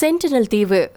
Sentinel தீவு.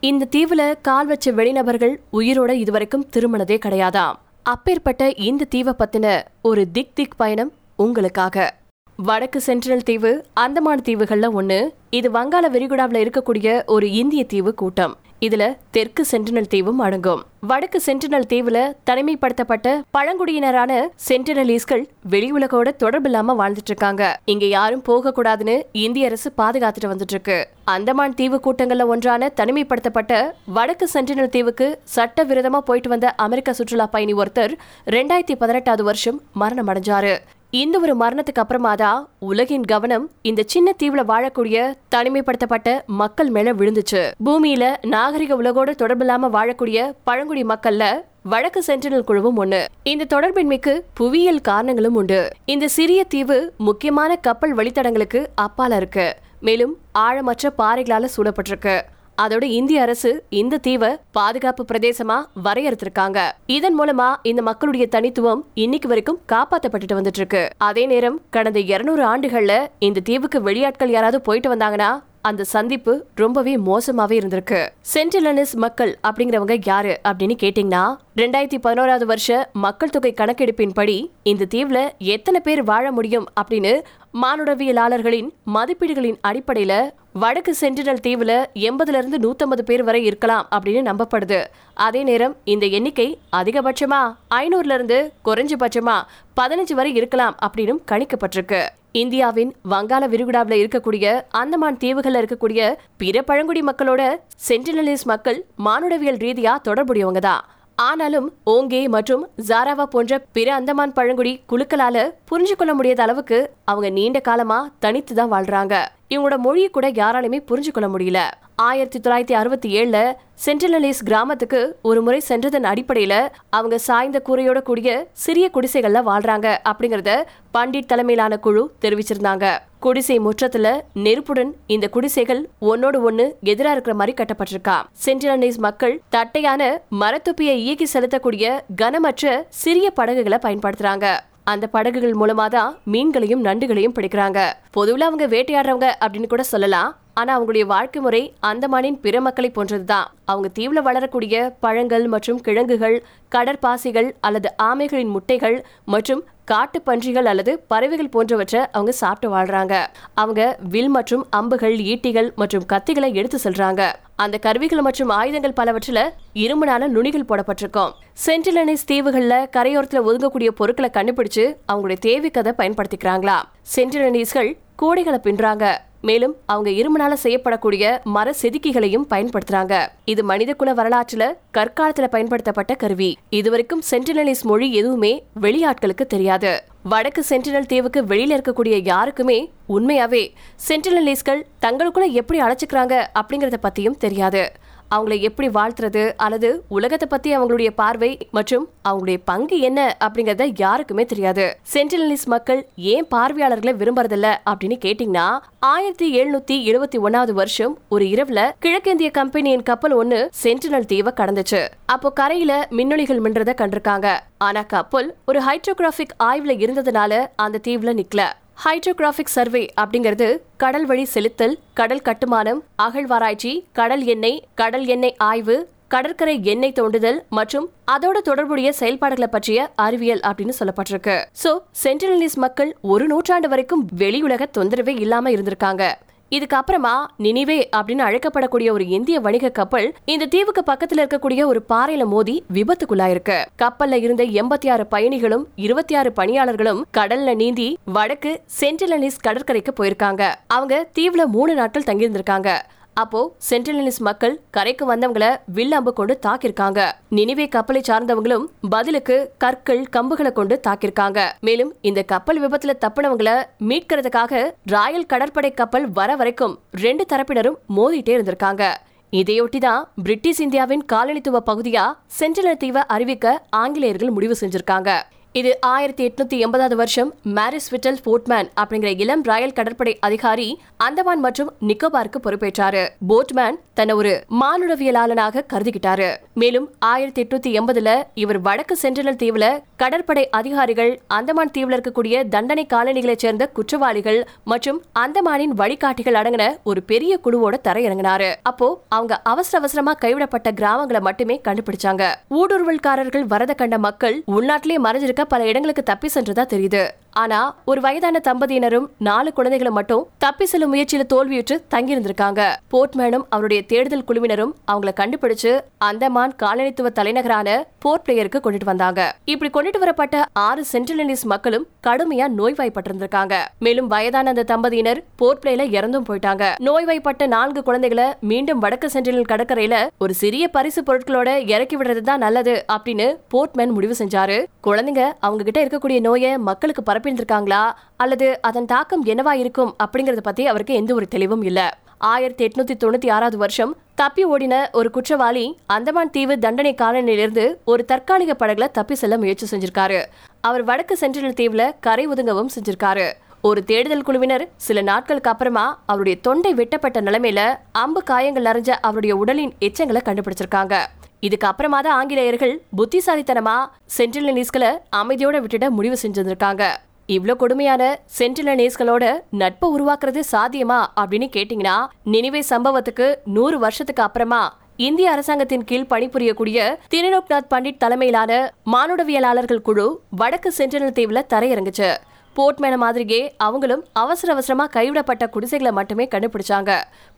இந்த தீவுல கால் வச்ச வெளிநபர்கள் உயிரோட இதுவரைக்கும் திருமணதே கிடையாதாம் அப்பேற்பட்ட இந்த தீவை பத்தின ஒரு திக் திக் பயணம் உங்களுக்காக. வடக்கு சென்ட்ரல் தீவு அந்தமான் தீவுகள்ல ஒன்று இது வங்காள விரிகுடாவில் இருக்கக்கூடிய ஒரு இந்திய தீவு கூட்டம். இதுல தெற்கு சென்டினல் தீவும் அடங்கும். வடக்கு சென்டினல் தீவுல தனிமைப்படுத்தப்பட்ட பழங்குடியினரான சென்டினலீஸ்கள் வெளி உலகோட தொடர்பில்லாம வாழ்ந்துட்டு இருக்காங்க. இங்க யாரும் போக கூடாதுன்னு இந்திய அரசு பாதுகாத்துட்டு வந்துட்டு இருக்கு. அந்தமான் தீவு கூட்டங்கள்ல ஒன்றான தனிமைப்படுத்தப்பட்ட வடக்கு சென்டினல் தீவுக்கு சட்ட விரோதமா போயிட்டு வந்த அமெரிக்க சுற்றுலா பயணி ஒருத்தர் ரெண்டாயிரத்தி பதினெட்டாவது வருஷம் மரணம் அடைஞ்சாரு. இந்த ஒரு மரணத்துக்கு அப்புறமா தான் உலகின் கவனம் இந்த சின்ன தீவுல வாழக்கூடிய தனிமைப்படுத்தப்பட்ட மக்கள் மேல விழுந்துச்சு. பூமியில நாகரிக உலகோட தொடர்பில்லாம வாழக்கூடிய பழங்குடி மக்கள்ல வழக்கு சென்டினல் குழுவும் ஒண்ணு. இந்த தொடர்பின்மைக்கு புவியியல் காரணங்களும் உண்டு. இந்த சிறிய தீவு முக்கியமான கப்பல் வழித்தடங்களுக்கு அப்பால இருக்கு. மேலும் ஆழமற்ற பாறைகளால சூழப்பட்டிருக்கு. அதோட இந்திய அரசு இந்த தீவை பாதுகாப்பு பிரதேசமா வரையறுத்திருக்காங்க. இதன் மூலமா இந்த மக்களுடைய தனித்துவம் இன்னைக்கு வரைக்கும் காப்பாத்தப்பட்டுட்டு வந்துட்டு இருக்கு அதே நேரம் கடந்த இருநூறு ஆண்டுகள்ல இந்த தீவுக்கு வெளியாட்கள் யாராவது போயிட்டு வந்தாங்கன்னா அந்த சந்திப்பு ரொம்பவே மோசமாவே இருந்திருக்கு. சென்டிலனிஸ் மக்கள் அப்படிங்கிறவங்க யாரு அப்படின்னு கேட்டீங்கன்னா ரெண்டாயிரத்தி பதினோராவது வருஷ மக்கள் தொகை கணக்கெடுப்பின்படி இந்த தீவுல எத்தனை பேர் வாழ முடியும் அப்படின்னு மானுடவியலாளர்களின் மதிப்பீடுகளின் அடிப்படையில வடக்கு சென்டினல் தீவுல எண்பதுல இருந்து நூத்தம்பது பேர் வரை இருக்கலாம் அப்படின்னு நம்பப்படுது. அதே நேரம் இந்த எண்ணிக்கை அதிகபட்சமா? ஐநூறுல இருந்து குறைஞ்சபட்சமா? பதினஞ்சு வரை இருக்கலாம் அப்படின்னு கணிக்கப்பட்டிருக்கு. இந்தியாவின் வங்காள விரிகுடாவில் இருக்கக்கூடிய அந்தமான் தீவுகளில் இருக்கக்கூடிய பிற பழங்குடி மக்களோட சென்டினலிஸ் மக்கள் மானுடவியல் ரீதியா தொடர்புடையவங்க தான். ஆனாலும் ஓங்கே மற்றும் ஜாராவா போன்ற பிற அந்தமான் பழங்குடி குழுக்களால புரிஞ்சு கொள்ள முடியாத அளவுக்கு அவங்க நீண்ட காலமா தனித்து தான் வாழ்றாங்க. இவங்களோட மொழியை கூட யாராலையுமே புரிஞ்சு கொள்ள முடியல. ஆயிரத்தி தொள்ளாயிரத்தி அறுபத்தி ஏழுல சென்டினலிஸ் கிராமத்துக்கு ஒரு முறை சென்றதன் அடிப்படையில அவங்க சாய்ந்த கூரையோட கூடிய சிறிய குடிசைகள்ல வாழ்றாங்க அப்படிங்கறத பண்டிட் தலைமையிலான குழு தெரிவிச்சிருந்தாங்க. குடிசை முற்றத்துல நெருப்புடன் இந்த குடிசைகள் ஒன்னோடு ஒன்னு எதிரா இருக்கிற மாதிரி கட்டப்பட்டிருக்கா. சென்டினலிஸ் மக்கள் தட்டையான மரத்துப்பியை இயக்கி செலுத்தக்கூடிய கனமற்ற சிறிய படகுகளை பயன்படுத்துறாங்க. அந்த படகுகள் மூலமா தான் மீன்களையும் நண்டுகளையும் பிடிக்கிறாங்க. பொதுவில் அவங்க வேட்டையாடுறவங்க அப்படின்னு கூட சொல்லலாம். ஆனா அவங்களுடைய வாழ்க்கை முறை அந்தமானின் பிற மக்களை போன்றதுதான். அவங்க தீவுல வளரக்கூடிய பழங்கள் மற்றும் கிழங்குகள் கடற்பாசிகள் அல்லது ஆமைகளின் முட்டைகள் மற்றும் காட்டு பன்றிகள் அல்லது பறவைகள் போன்றவற்றை அவங்க சாப்பிட்டு வாழ்றாங்க. அவங்க வில் மற்றும் அம்புகள் ஈட்டிகள் மற்றும் கத்திகளை எடுத்து செல்றாங்க. அந்த கருவிகள் மற்றும் ஆயுதங்கள் பலவற்றில இரும்புனான நுனிகள் போடப்பட்டிருக்கும். சென்டிலனைஸ் தீவுகள்ல கரையோரத்துல ஒதுங்கக்கூடிய பொருட்களை கண்டுபிடிச்சு அவங்களுடைய தேவைக்கதை பயன்படுத்திக்கிறாங்களா? சென்டிலனைஸ்கள் கூடைகளை பின்றாங்க மேலும் அவங்க இருமனால செய்யப்படக்கூடிய மர செதுக்கிகளையும் பயன்படுத்துறாங்க. இது மனிதகுல வரலாற்றுல கற்காலத்துல பயன்படுத்தப்பட்ட கருவி. இதுவரைக்கும் சென்டினலிஸ் மொழி எதுவுமே வெளியாட்களுக்கு தெரியாது. வடக்கு சென்டினல் தீவுக்கு வெளியில இருக்கக்கூடிய யாருக்குமே உண்மையாவே சென்டினலிஸ்கள் தங்களுக்குள்ள எப்படி அழைச்சிக்கிறாங்க அப்படிங்கறத பத்தியும் தெரியாது. அவங்கள எப்படி வாழ்த்துறது? அல்லது உலகத்தை பத்தி அவங்களுடைய பார்வை மற்றும் அவங்களுடைய பங்கு என்ன அப்படிங்கறத யாருக்குமே தெரியாது. சென்டினலிஸ் மக்கள் ஏன் பார்வையாளர்களை விரும்புறதில்ல அப்படின்னு கேட்டீங்கன்னா ஆயிரத்தி எழுநூத்தி எழுபத்தி ஒன்னாவது வருஷம் ஒரு இரவுல கிழக்கிந்திய கம்பெனியின் கப்பல் ஒண்ணு சென்டினல் தீவை கடந்துச்சு. அப்போ கரையில மின்னொலிகள் மின்றத கண்டிருக்காங்க. ஆனா கப்பல் ஒரு ஹைட்ரோகிராபிக் ஆய்வுல இருந்ததுனால அந்த தீவுல நிக்கல. ஹைட்ரோகிராஃபிக் சர்வே அப்படிங்கிறது கடல் வழி செலுத்தல் கடல் கட்டுமானம் அகழ்வாராய்ச்சி கடல் எண்ணெய் கடல் எண்ணெய் ஆய்வு கடற்கரை எண்ணெய் தோண்டுதல் மற்றும் அதோட தொடர்புடைய செயல்பாடுகளை பற்றிய அறிவியல் அப்படின்னு சொல்லப்பட்டிருக்கு. சோ சென்டினலிஸ் மக்கள் ஒரு நூற்றாண்டு வரைக்கும் வெளியுலக தொந்தரவே இல்லாம இருந்திருக்காங்க. இதுக்கு அப்புறமா நினிவே அப்படின்னு அழைக்கப்படக்கூடிய ஒரு இந்திய வணிக கப்பல் இந்த தீவுக்கு பக்கத்துல இருக்கக்கூடிய ஒரு பாறையில மோதி விபத்துக்குள்ளாயிருக்கு. கப்பல்ல இருந்த எண்பத்தி ஆறு பயணிகளும் இருபத்தி ஆறு பணியாளர்களும் கடல்ல நீந்தி வடக்கு சென்டிலனிஸ் கடற்கரைக்கு போயிருக்காங்க. அவங்க தீவுல மூணு நாட்கள் தங்கியிருந்திருக்காங்க. அப்போ சென்டினலிஸ் மக்கள் கரைக்கு வந்தவங்கள வில்ல அம்பு கொண்டு தாக்கிருக்காங்க நினைவே கப்பலை சார்ந்தவங்களும் பதிலுக்கு கற்கள் கம்புகளை கொண்டு தாக்கிருக்காங்க மேலும் இந்த கப்பல் விபத்துல தப்பினவங்கள மீட்கிறதுக்காக ராயல் கடற்படை கப்பல் வர வரைக்கும் ரெண்டு தரப்பினரும் மோதிட்டே இருந்திருக்காங்க. இதையொட்டிதான் பிரிட்டிஷ் இந்தியாவின் காலனித்துவ பகுதியா சென்டினல் தீவை அறிவிக்க ஆங்கிலேயர்கள் முடிவு செஞ்சிருக்காங்க. இது ஆயிரத்தி எட்நூத்தி எண்பதாவது வருஷம் மாரிஸ் விட்டல் போட்மேன் அப்படிங்கிற இளம் ராயல் கடற்படை அதிகாரி அந்தமான் மற்றும் நிக்கோபாருக்கு பொறுப்பேற்றாரு. போட்மேன் தன்னை ஒரு மானுடவியலாளனாக கருதிக்கிட்டாரு. மேலும் ஆயிரத்தி எட்நூத்தி எண்பதுல இவர் வடக்கு சென்டினல் தீவுல கடற்படை அதிகாரிகள் அந்தமான் தீவுல இருக்கக்கூடிய தண்டனை காலனிகளைச் சேர்ந்த குற்றவாளிகள் மற்றும் அந்தமானின் வழிகாட்டிகள் அடங்கின ஒரு பெரிய குழுவோட தரையிறங்கினாரு. அப்போ அவங்க அவசர அவசரமா கைவிடப்பட்ட கிராமங்களை மட்டுமே கண்டுபிடிச்சாங்க. ஊடுருவல்காரர்கள் வரத கண்ட மக்கள் உள்நாட்டிலே மறைஞ்சிருக்க பல இடங்களுக்கு தப்பி சென்றதா தெரியுது. ஆனா ஒரு வயதான தம்பதியினரும் நாலு குழந்தைகளும் மட்டும் தப்பி செல்லும் முயற்சியில தோல்வியுற்று தங்கி இருந்திருக்காங்க போர்ட்மேனும் அவருடைய தேடுதல் குழுவினரும் அவங்கள கண்டுபிடிச்சு அந்தமான் காலனித்துவ தலைநகரான போர்ட் பிளேயருக்கு கொண்டுட்டு வந்தாங்க. இப்படி கொண்டுட்டு வரப்பட்ட ஆறு சென்டினலிஸ் மக்களும் கடுமையா நோய்வாய்ப்பட்டிருந்திருக்காங்க. மேலும் வயதான அந்த தம்பதியினர் போர்ட் பிளேல இறந்தும் போயிட்டாங்க. நோய்வாய்ப்பட்ட நான்கு குழந்தைகளை மீண்டும் வடக்கு சென்டினல் கடற்கரையில ஒரு சிறிய பரிசு பொருட்களோட இறக்கி விடுறது தான் நல்லது அப்படின்னு போர்ட்மேன் முடிவு செஞ்சாரு. குழந்தைங்க அவங்க கிட்ட இருக்கக்கூடிய நோயை மக்களுக்கு பரப்பியிருந்திருக்காங்களா அல்லது அதன் தாக்கம் என்னவா இருக்கும் அப்படிங்கறத பத்தி அவருக்கு எந்த ஒரு தெளிவும் இல்ல. ஆயிரத்தி எட்நூத்தி தொண்ணூத்தி ஆறாவது வருஷம் தப்பி ஓடின ஒரு குற்றவாளி அந்தமான் தீவு தண்டனை காலனிலிருந்து ஒரு தற்காலிக படகுல தப்பி செல்ல முயற்சி செஞ்சிருக்காரு. அவர் வடக்கு சென்ட்ரல் தீவுல கரை ஒதுங்கவும் செஞ்சிருக்காரு. ஒரு தேடுதல் குழுவினர் சில நாட்களுக்கு அப்புறமா அவருடைய தொண்டை வெட்டப்பட்ட நிலைமையில அம்பு காயங்கள் நிறைஞ்ச அவருடைய உடலின் எச்சங்களை கண்டுபிடிச்சிருக்காங்க. இதுக்கு அப்புறமா தான் ஆங்கிலேயர்கள் புத்திசாலித்தனமா சென்டினலீஸ்களை அமைதியோட விட்டுட முடிவு செஞ்சிருக்காங்க இவ்ளோ கொடுமையான சென்டிலனேஸ்களோட நட்பை உருவாக்குறது சாத்தியமா அப்படின்னு கேட்டீங்கன்னா நினைவே சம்பவத்துக்கு நூறு வருஷத்துக்கு அப்புறமா இந்திய அரசாங்கத்தின் கீழ் பணிபுரியக்கூடிய திருநோக்நாத் பண்டிட் தலைமையிலான மானுடவியலாளர்கள் குழு வடக்கு சென்டினல் தீவுல தரையிறங்குச்சு. போர்ட்மேன மாதிரியே அவங்களும் அவசர அவசரமா கைவிடப்பட்ட குடிசைகளை மட்டுமே கண்டுபிடிச்சாங்க.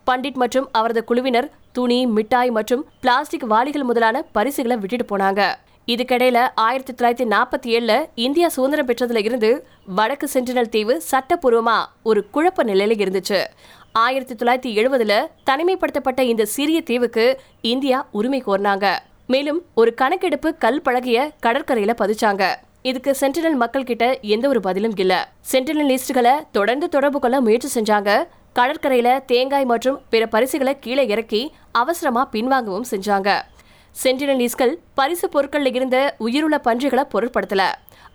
பண்டிட் மற்றும் அவரது குழுவினர் துணி மிட்டாய் மற்றும் பிளாஸ்டிக் வாளிகள் முதலான பரிசுகளை விட்டுட்டு போனாங்க. இதுக்கிடையில ஆயிரத்தி தொள்ளாயிரத்தி நாற்பத்தி ஏழுல இந்தியா சுதந்திரம் பெற்றதுல இருந்து வடக்கு சென்டினல் தீவு சட்டப்பூர்வமா ஒரு குழப்ப நிலையில இருந்துச்சு. ஆயிரத்தி தொள்ளாயிரத்தி எழுபதுல தனிமைப்படுத்தப்பட்ட இந்த சிறிய தீவுக்கு இந்தியா உரிமை கோரினாங்க. மேலும் ஒரு கணக்கெடுப்பு கல் பழகிய கடற்கரையில பதிச்சாங்க. இதுக்கு சென்டினல் மக்கள் கிட்ட எந்த ஒரு பதிலும் இல்ல. சென்டினல் லிஸ்டுகளை தொடர்ந்து தொடர்பு கொள்ள முயற்சி செஞ்சாங்க. கடற்கரையில தேங்காய் மற்றும் பிற பரிசுகளை கீழே இறக்கி அவசரமா பின்வாங்கவும் செஞ்சாங்க. சென்டினலீஸ்கள் பரிசு பொருட்களில் இருந்த உயிருள்ள பன்றிகளை பொருட்படுத்தல.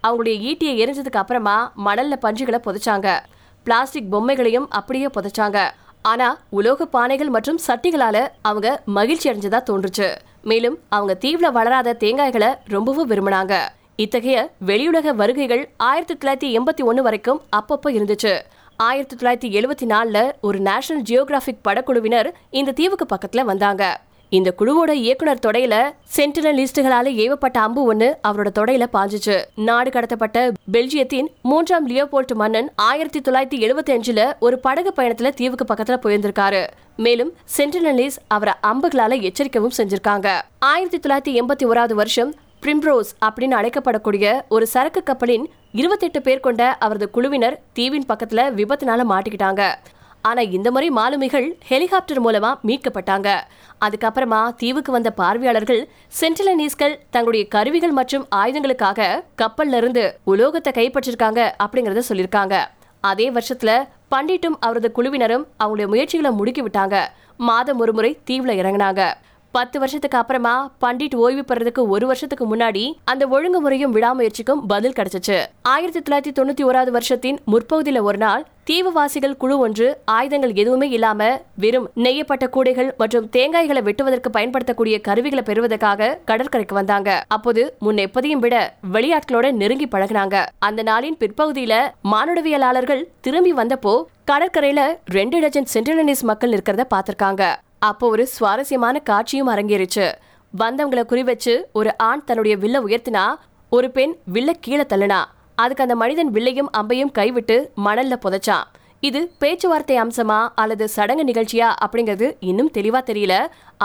அவங்களுடைய ஈட்டியை எரிஞ்சதுக்கு அப்புறமா மணல்ல பன்றிகளை புதைச்சாங்க. பிளாஸ்டிக் பொம்மைகளையும் அப்படியே புதைச்சாங்க. ஆனா உலோக பானைகள் மற்றும் சட்டிகளால அவங்க மகிழ்ச்சி அடைஞ்சதா தோன்றுச்சு. மேலும் அவங்க தீவிர வளராத தேங்காய்களை ரொம்பவும் விரும்பினாங்க. இத்தகைய வெளியுலக வருகைகள் ஆயிரத்தி தொள்ளாயிரத்தி எண்பத்தி ஒன்னு வரைக்கும் அப்பப்போ இருந்துச்சு. ஆயிரத்தி தொள்ளாயிரத்தி எழுபத்தி நாலுல ஒரு நேஷனல் ஜியோகிராபிக் படக்குழுவினர் இந்த தீவுக்கு பக்கத்துல வந்தாங்க. இந்த குழுவோட இயக்குனர் தொடையில சென்டினலிஸ்டுகளால ஏவப்பட்ட அம்பு ஒண்ணு அவரோட தொடையில பாஞ்சுச்சு. நாடு கடத்தப்பட்ட பெல்ஜியத்தின் மூன்றாம் லியோபோல்ட் மன்னன் ஆயிரத்தி தொள்ளாயிரத்தி எழுபத்தி அஞ்சுல ஒரு படகு பயணத்துல தீவுக்கு பக்கத்துல போயிருந்திருக்காரு. மேலும் சென்டினலிஸ் அவரை அம்புகளால எச்சரிக்கவும் செஞ்சிருக்காங்க. ஆயிரத்தி தொள்ளாயிரத்தி எண்பத்தி ஓராவது வருஷம் பிரிம்ரோஸ் அப்படின்னு அழைக்கப்படக்கூடிய ஒரு சரக்கு கப்பலின் இருபத்தெட்டு பேர் கொண்ட அவரது குழுவினர் தீவின் பக்கத்துல விபத்துனால மாட்டிக்கிட்டாங்க. ஆனா இந்த முறை மாலுமிகள் ஹெலிகாப்டர் மூலமா மீட்கப்பட்டாங்க. அதுக்கப்புறமா தீவுக்கு வந்த பார்வையாளர்கள் சென்டிலனீஸ்கள் தங்களுடைய கருவிகள் மற்றும் ஆயுதங்களுக்காக கப்பல்ல இருந்து உலோகத்தை கைப்பற்றிருக்காங்க அப்படிங்கறத சொல்லியிருக்காங்க. அதே வருஷத்துல பண்டிட்டும் அவரது குழுவினரும் அவங்களுடைய முயற்சிகளை முடுக்கி விட்டாங்க மாதம் ஒருமுறை தீவுல இறங்கினாங்க. பத்து வருஷத்துக்கு அப்புறமா பண்டிட் ஓய்வு பெறதுக்கு ஒரு வருஷத்துக்கு முன்னாடி அந்த ஒழுங்குமுறையும் விடாமுயற்சிக்கும் பதில் கிடைச்சிச்சு. ஆயிரத்தி தொள்ளாயிரத்தி தொண்ணூத்தி ஓராவது வருஷத்தின் முற்பகுதியில ஒரு நாள் தீவுவாசிகள் குழு ஒன்று ஆயுதங்கள் எதுவுமே இல்லாம வெறும் நெய்யப்பட்ட கூடைகள் மற்றும் தேங்காய்களை வெட்டுவதற்கு பயன்படுத்தக்கூடிய கருவிகளை பெறுவதற்காக கடற்கரைக்கு வந்தாங்க. அப்போது முன் எப்போதையும் விட வெளியாட்களோட நெருங்கி பழகினாங்க. அந்த நாளின் பிற்பகுதியில மானுடவியலாளர்கள் திரும்பி வந்தப்போ கடற்கரையில ரெண்டு டஜன் சென்டினலிஸ் மக்கள் இருக்கிறத பாத்திருக்காங்க அப்போ ஒரு சுவாரஸ்யமான காட்சியும் அரங்கேறிச்சு. வந்தவங்களை குறி வச்சு ஒரு ஆண் தன்னுடைய வில்ல உயர்த்தினா ஒரு பெண் வில்ல கீழே தள்ளினா. அதுக்கு அந்த மனிதன் வில்லையும் அம்பையும் கைவிட்டு மணல்ல புதைச்சான் இது பேச்சுவார்த்தை அம்சமா அல்லது சடங்கு நிகழ்ச்சியா அப்படிங்கிறது இன்னும் தெளிவா தெரியல.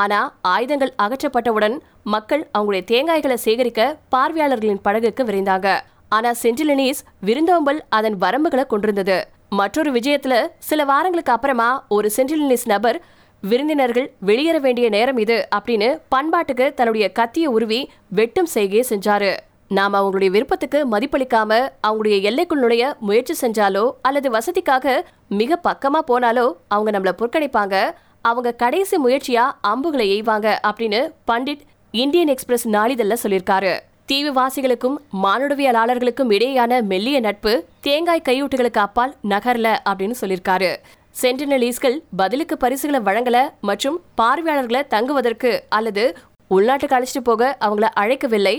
ஆனா ஆயுதங்கள் அகற்றப்பட்டவுடன் மக்கள் அவங்களுடைய தேங்காய்களை சேகரிக்க பார்வையாளர்களின் படகுக்கு விரைந்தாங்க ஆனா சென்டிலினிஸ் விருந்தோம்பல் அதன் வரம்புகளை கொண்டிருந்தது. மற்றொரு விஜயத்துல சில வாரங்களுக்கு அப்புறமா ஒரு சென்டிலனீஸ் நபர் விருந்தினர்கள் வெளியேற வேண்டிய நேரம் இது அப்படின்னு பண்பாட்டுக்கு தன்னுடைய கத்தியை உருவி வெட்டும் செய்கையை செஞ்சாரு. நாம அவங்களுடைய விருப்பத்துக்கு மதிப்பளிக்காம அவங்களுடைய எல்லைக்குள் நுழைய முயற்சி செஞ்சாலோ அல்லது வசதிக்காக மிக பக்கமா போனாலோ அவங்க நம்மள புறக்கணிப்பாங்க. அவங்க கடைசி முயற்சியா அம்புகளை எய்வாங்க அப்படின்னு பண்டிட் இந்தியன் எக்ஸ்பிரஸ் நாளிதழ சொல்லியிருக்காரு. தீவுவாசிகளுக்கும் மானுடவியலாளர்களுக்கும் இடையேயான மெல்லிய நட்பு தேங்காய் கையூட்டுகளுக்கு அப்பால் நகர்ல அப்படின்னு சொல்லியிருக்காரு. சென்டினலீஸ்கள் பதிலுக்கு பரிசுகளை வழங்கல மற்றும் பார்வையாளர்களை தங்குவதற்கு அல்லது உள்நாட்டுக்கு அழைச்சிட்டு போக அவங்கள அழைக்கவில்லை.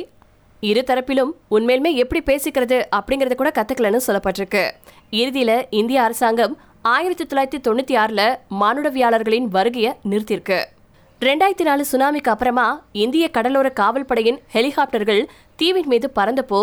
இரு தரப்பிலும் உண்மையிலுமே எப்படி பேசிக்கிறது அப்படிங்கறத கூட கத்துக்கலன்னு சொல்லப்பட்டிருக்கு. இறுதியில இந்திய அரசாங்கம் ஆயிரத்தி தொள்ளாயிரத்தி தொண்ணூத்தி ஆறுல மானுடவியாளர்களின் வருகையை நிறுத்தியிருக்கு. ரெண்டாயிரத்தி நாலு சுனாமிக்கு அப்புறமா இந்திய கடலோர காவல்படையின் ஹெலிகாப்டர்கள் தீவின் மீது பறந்தப்போ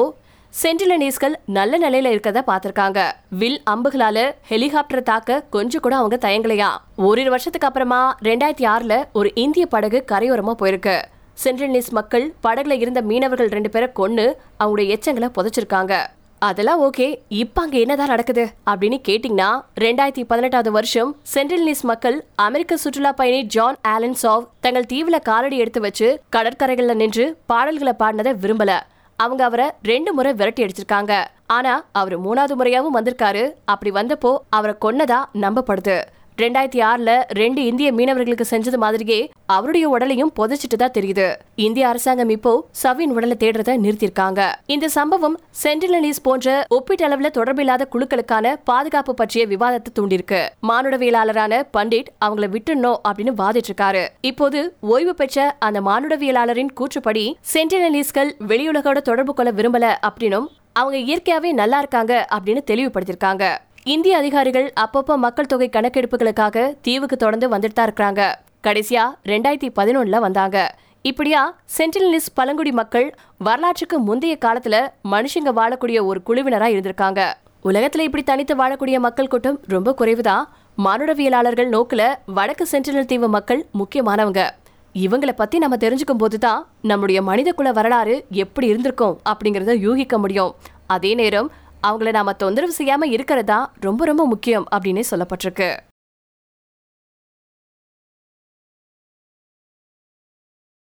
சென்டிலனீஸ்கள் நல்ல நிலையில இருக்கத பாத்திருக்காங்க வில் அம்புகளால ஹெலிகாப்டரை தாக்க கொஞ்சம் கூட அவங்க தயங்கலையா? ஓரிரு வருஷத்துக்கு அப்புறமா ரெண்டாயிரத்தி ஆறுல ஒரு இந்திய படகு கரையோரமா போயிருக்கு. சென்ட்ரல்னீஸ் மக்கள் படகுல இருந்த மீனவர்கள் ரெண்டு பேரை கொன்னு அவங்களுடைய எச்சங்களை புதைச்சிருக்காங்க. அதெல்லாம் ஓகே இப்ப அங்க என்னதான் நடக்குது? அப்படின்னு கேட்டீங்கன்னா ரெண்டாயிரத்தி பதினெட்டாவது வருஷம் சென்ட்ரல் நீஸ் மக்கள் அமெரிக்க சுற்றுலா பயணி ஜான் ஆலன்சாவ் தங்கள் தீவுல காலடி எடுத்து வச்சு கடற்கரைகள்ல நின்று பாடல்களை பாடினதை விரும்பல. அவங்க அவரை ரெண்டு முறை விரட்டி அடிச்சிருக்காங்க. ஆனா அவர் மூணாவது முறையாவும் வந்திருக்காரு. அப்படி வந்தப்போ அவரை கொன்னதா நம்பப்படுது. ரெண்டாயிரத்தி ஆறுல ரெண்டு இந்திய மீனவர்களுக்கு செஞ்சது மாதிரியே அவருடைய உடலையும் புதைச்சிட்டு தான் தெரியுது. இந்திய அரசாங்கம் இப்போ சவின் உடலை தேடுறத நிறுத்திருக்காங்க இந்த சம்பவம் சென்டினலிஸ் போன்ற ஒப்பீட்டளவுல தொடர்பில்லாத குழுக்களுக்கான பாதுகாப்பு பற்றிய விவாதத்தை தூண்டிருக்கு மானுடவியலாளரான பண்டிட் அவங்கள விட்டுணும் அப்படின்னு வாதிட்டு இருக்காரு இப்போது ஓய்வு பெற்ற அந்த மானுடவியலாளரின் கூற்றுப்படி சென்டினலிஸ்கள் வெளியுலகோட தொடர்பு கொள்ள விரும்பல அப்படின்னும் அவங்க இயற்கையாவே நல்லா இருக்காங்க அப்படின்னு தெளிவுபடுத்திருக்காங்க இந்திய அதிகாரிகள் அப்பப்போ மக்கள் தொகை கணக்கெடுப்புகளுக்காக தீவுக்கு தொடர்ந்து வந்துட்டு தான் இருக்கிறாங்க. கடைசியா ரெண்டாயிரத்தி பதினொன்னுல வந்தாங்க. இப்படியா சென்டினலிஸ் பழங்குடி மக்கள் வரலாற்றுக்கு முந்தைய காலத்துல மனுஷங்க வாழக்கூடிய ஒரு குழுவினரா இருந்திருக்காங்க. உலகத்துல இப்படி தனித்து வாழக்கூடிய மக்கள் கூட்டம் ரொம்ப குறைவுதான் மானுடவியலாளர்கள் நோக்குல வடக்கு சென்டினல் தீவு மக்கள் முக்கியமானவங்க. இவங்கள பத்தி நம்ம தெரிஞ்சுக்கும் போதுதான் நம்முடைய மனிதகுல வரலாறு எப்படி இருந்திருக்கும் அப்படிங்கறத யூகிக்க முடியும். அதே நேரம் அவங்கள நாம தொந்தரவு செய்யாம இருக்கிறதா ரொம்ப ரொம்ப முக்கியம் அப்படின்னு சொல்லப்பட்டிருக்கு.